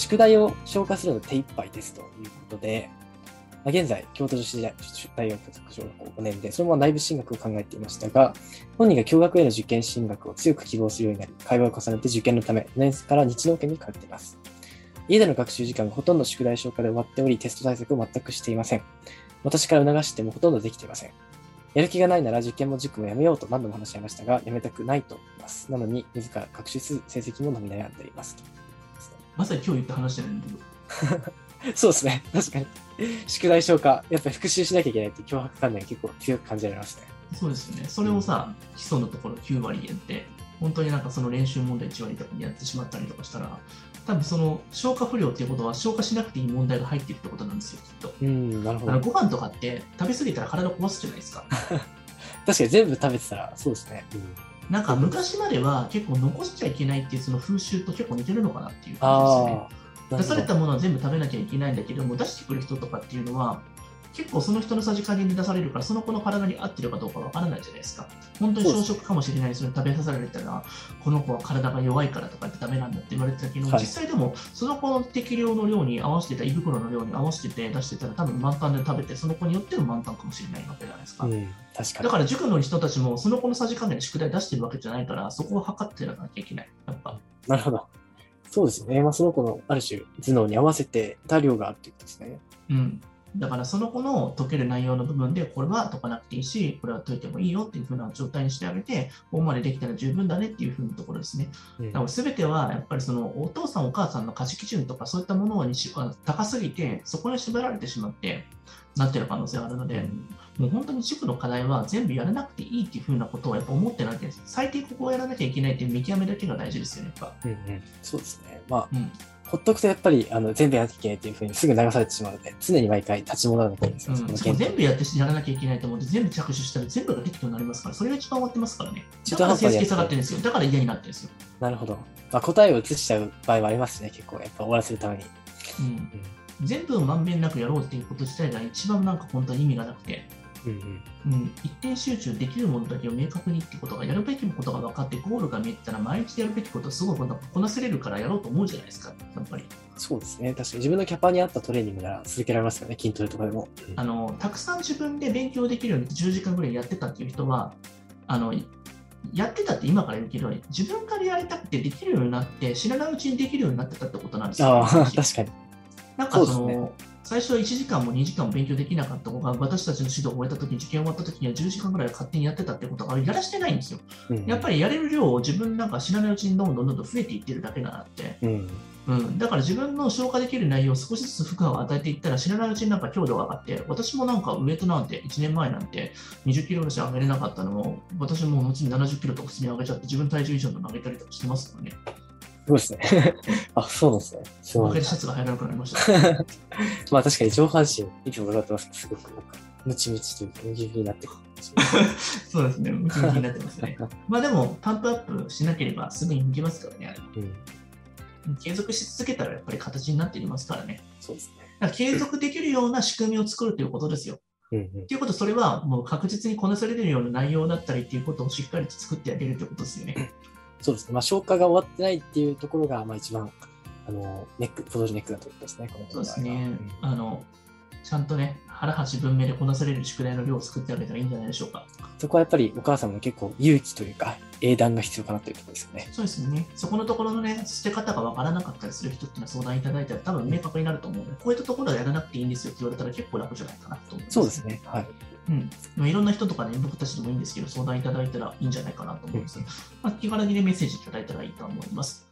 宿題を消化するの手一杯ですということで、まあ、現在、京都女子大学小学校5年で、そのまま内部進学を考えていましたが、本人が共学への受験進学を強く希望するようになり、会話を重ねて受験のため、年生から日農研に通っています。家での学習時間がほとんど宿題消化で終わっており、テスト対策を全くしていません。私から促してもほとんどできていません。やる気がないなら受験も塾もやめようと何度も話し合いましたが、やめたくないと思います。なのに、自ら学習成績も伸び悩んでいます。まさに今日言った話じゃないんだけど。そうですね。確かに。宿題消化、やっぱり復習しなきゃいけないって脅迫観念結構強く感じられますね。そうですよね。それをさ、基礎のところ9割やって、本当になんかその練習問題1割とかにやってしまったりとかしたら、多分その消化不良っていうことは消化しなくていい問題が入ってるってことなんですよ、きっと。うん、なるほど。ご飯とかって食べ過ぎたら体壊すじゃないですか。確かに全部食べてたらそうですね。うんなんか昔までは結構残しちゃいけないっていうその風習と結構似てるのかなっていう感じですね。出されたものは全部食べなきゃいけないんだけども、出してくる人とかっていうのは、結構その人のさじ加減で出されるから、その子の体に合ってるかどうかわからないじゃないですか。本当に小食かもしれないそれ食べさせられたら、この子は体が弱いからとかってダメなんだって言われてたけど、はい、実際でもその子の適量の量に合わせてた、胃袋の量に合わせてて出してたら、多分満タンで食べて、その子によっても満タンかもしれないわけじゃないですか。うん、確かにだから塾の人たちも、その子のさじ加減で宿題出してるわけじゃないから、そこを測ってやらなきゃいけない。やっぱなるほど。そうですね。まあ、その子のある種頭脳に合わせてた量があるということですね。うん。だからその子の解ける内容の部分で、これは解かなくていいし、これは解いてもいいよっていうふうな状態にしてあげて、ここまでできたら十分だねっていうふうなところですね。だから全てはやっぱりそのお父さんお母さんの価値基準とかそういったものに高すぎて、そこに縛られてしまってなってる可能性があるので、もう本当に塾の課題は全部やらなくていいっていうふうなことをやっぱ思ってないけです最低ここをやらなきゃいけないっていう見極めだけが大事ですよね、やっぱ。うんうん、そうですね。まあ、うんほっとくとやっぱりあの全部やらなきゃいけないっていうふうにすぐ流されてしまうので、常に毎回立ち戻らなきゃいけないんですよ。うん、全部やってやらなきゃいけないと思って、全部着手したら全部が適当になりますから、それが一番終わってますからね。だから成績下がってるんですよ。だから嫌になってるんですよ。なるほど。まあ、答えを移しちゃう場合はありますね、結構。やっぱ終わらせるために。うん、うん全部をまんべんなくやろうっていうこと自体が一番なんか本当に意味がなくて、うんうん、一点集中できるものだけを明確にってことがやるべきことが分かってゴールが見えたら毎日やるべきことをすごいこなせれるからやろうと思うじゃないですかやっぱり。そうですね。確かに自分のキャパに合ったトレーニングなら続けられますよね筋トレとかでも、うん、あのたくさん自分で勉強できるように10時間ぐらいやってたっていう人はあのやってたって今から言うけど自分からやりたくてできるようになって知らないうちにできるようになってたってことなんですよ、あ確かになんかその最初は1時間も2時間も勉強できなかった子が、私たちの指導を終えたときに、受験終わったときには10時間ぐらい勝手にやってたってことがやらしてないんですよ。うん、やっぱりやれる量を自分なんか知らないうちにどんどんどんどん増えていってるだけがあって、うん、うん、だから自分の消化できる内容を少しずつ負荷を与えていったら、知らないうちになんか強度が上がって、私もなんかウエイトなんて1年前なんて20キロぐらいしか上げれなかったのも、私も後に70キロとか普通に上げちゃって、自分体重以上の上げたりとかしてますからね。そうですね。あ、そうなんですね。すごい。シャツが入らなくなりました。まあ確かに上半身、いつも伺ってますけど、すごくなんか、ムチムチというか、ムキムキになって そうですね、ムキムキになってますね。まあでも、パンプアップしなければすぐに向きますからね、あれうん、継続し続けたらやっぱり形になっていますからね。そうですね。だから継続できるような仕組みを作るということですよ。うんうん、っていうこと、それはもう確実にこなされるような内容だったりっていうことをしっかりと作ってあげるということですよね。そうですね。まあ、消化が終わってないっていうところが、まあ、一番、あの、ネック、ボトルネックだということですね、このそうですね。うん、あの、ちゃんとね、腹八分目でこなされる宿題の量を作ってあげたらいいんじゃないでしょうか。そこはやっぱりお母さんも結構勇気というか、英断が必要かなというところですよね。そうですね。そこのところのね、捨て方がわからなかったりする人っていうのは相談いただいたら多分明確になると思うので、こういったところはやらなくていいんですよって言われたら結構楽じゃないかなと思います、そうですね。はい。うん、いろんな人とかね、僕たちでもいいんですけど、相談いただいたらいいんじゃないかなと思います。うん、まあ、気軽に、ね、メッセージいただいたらいいと思います。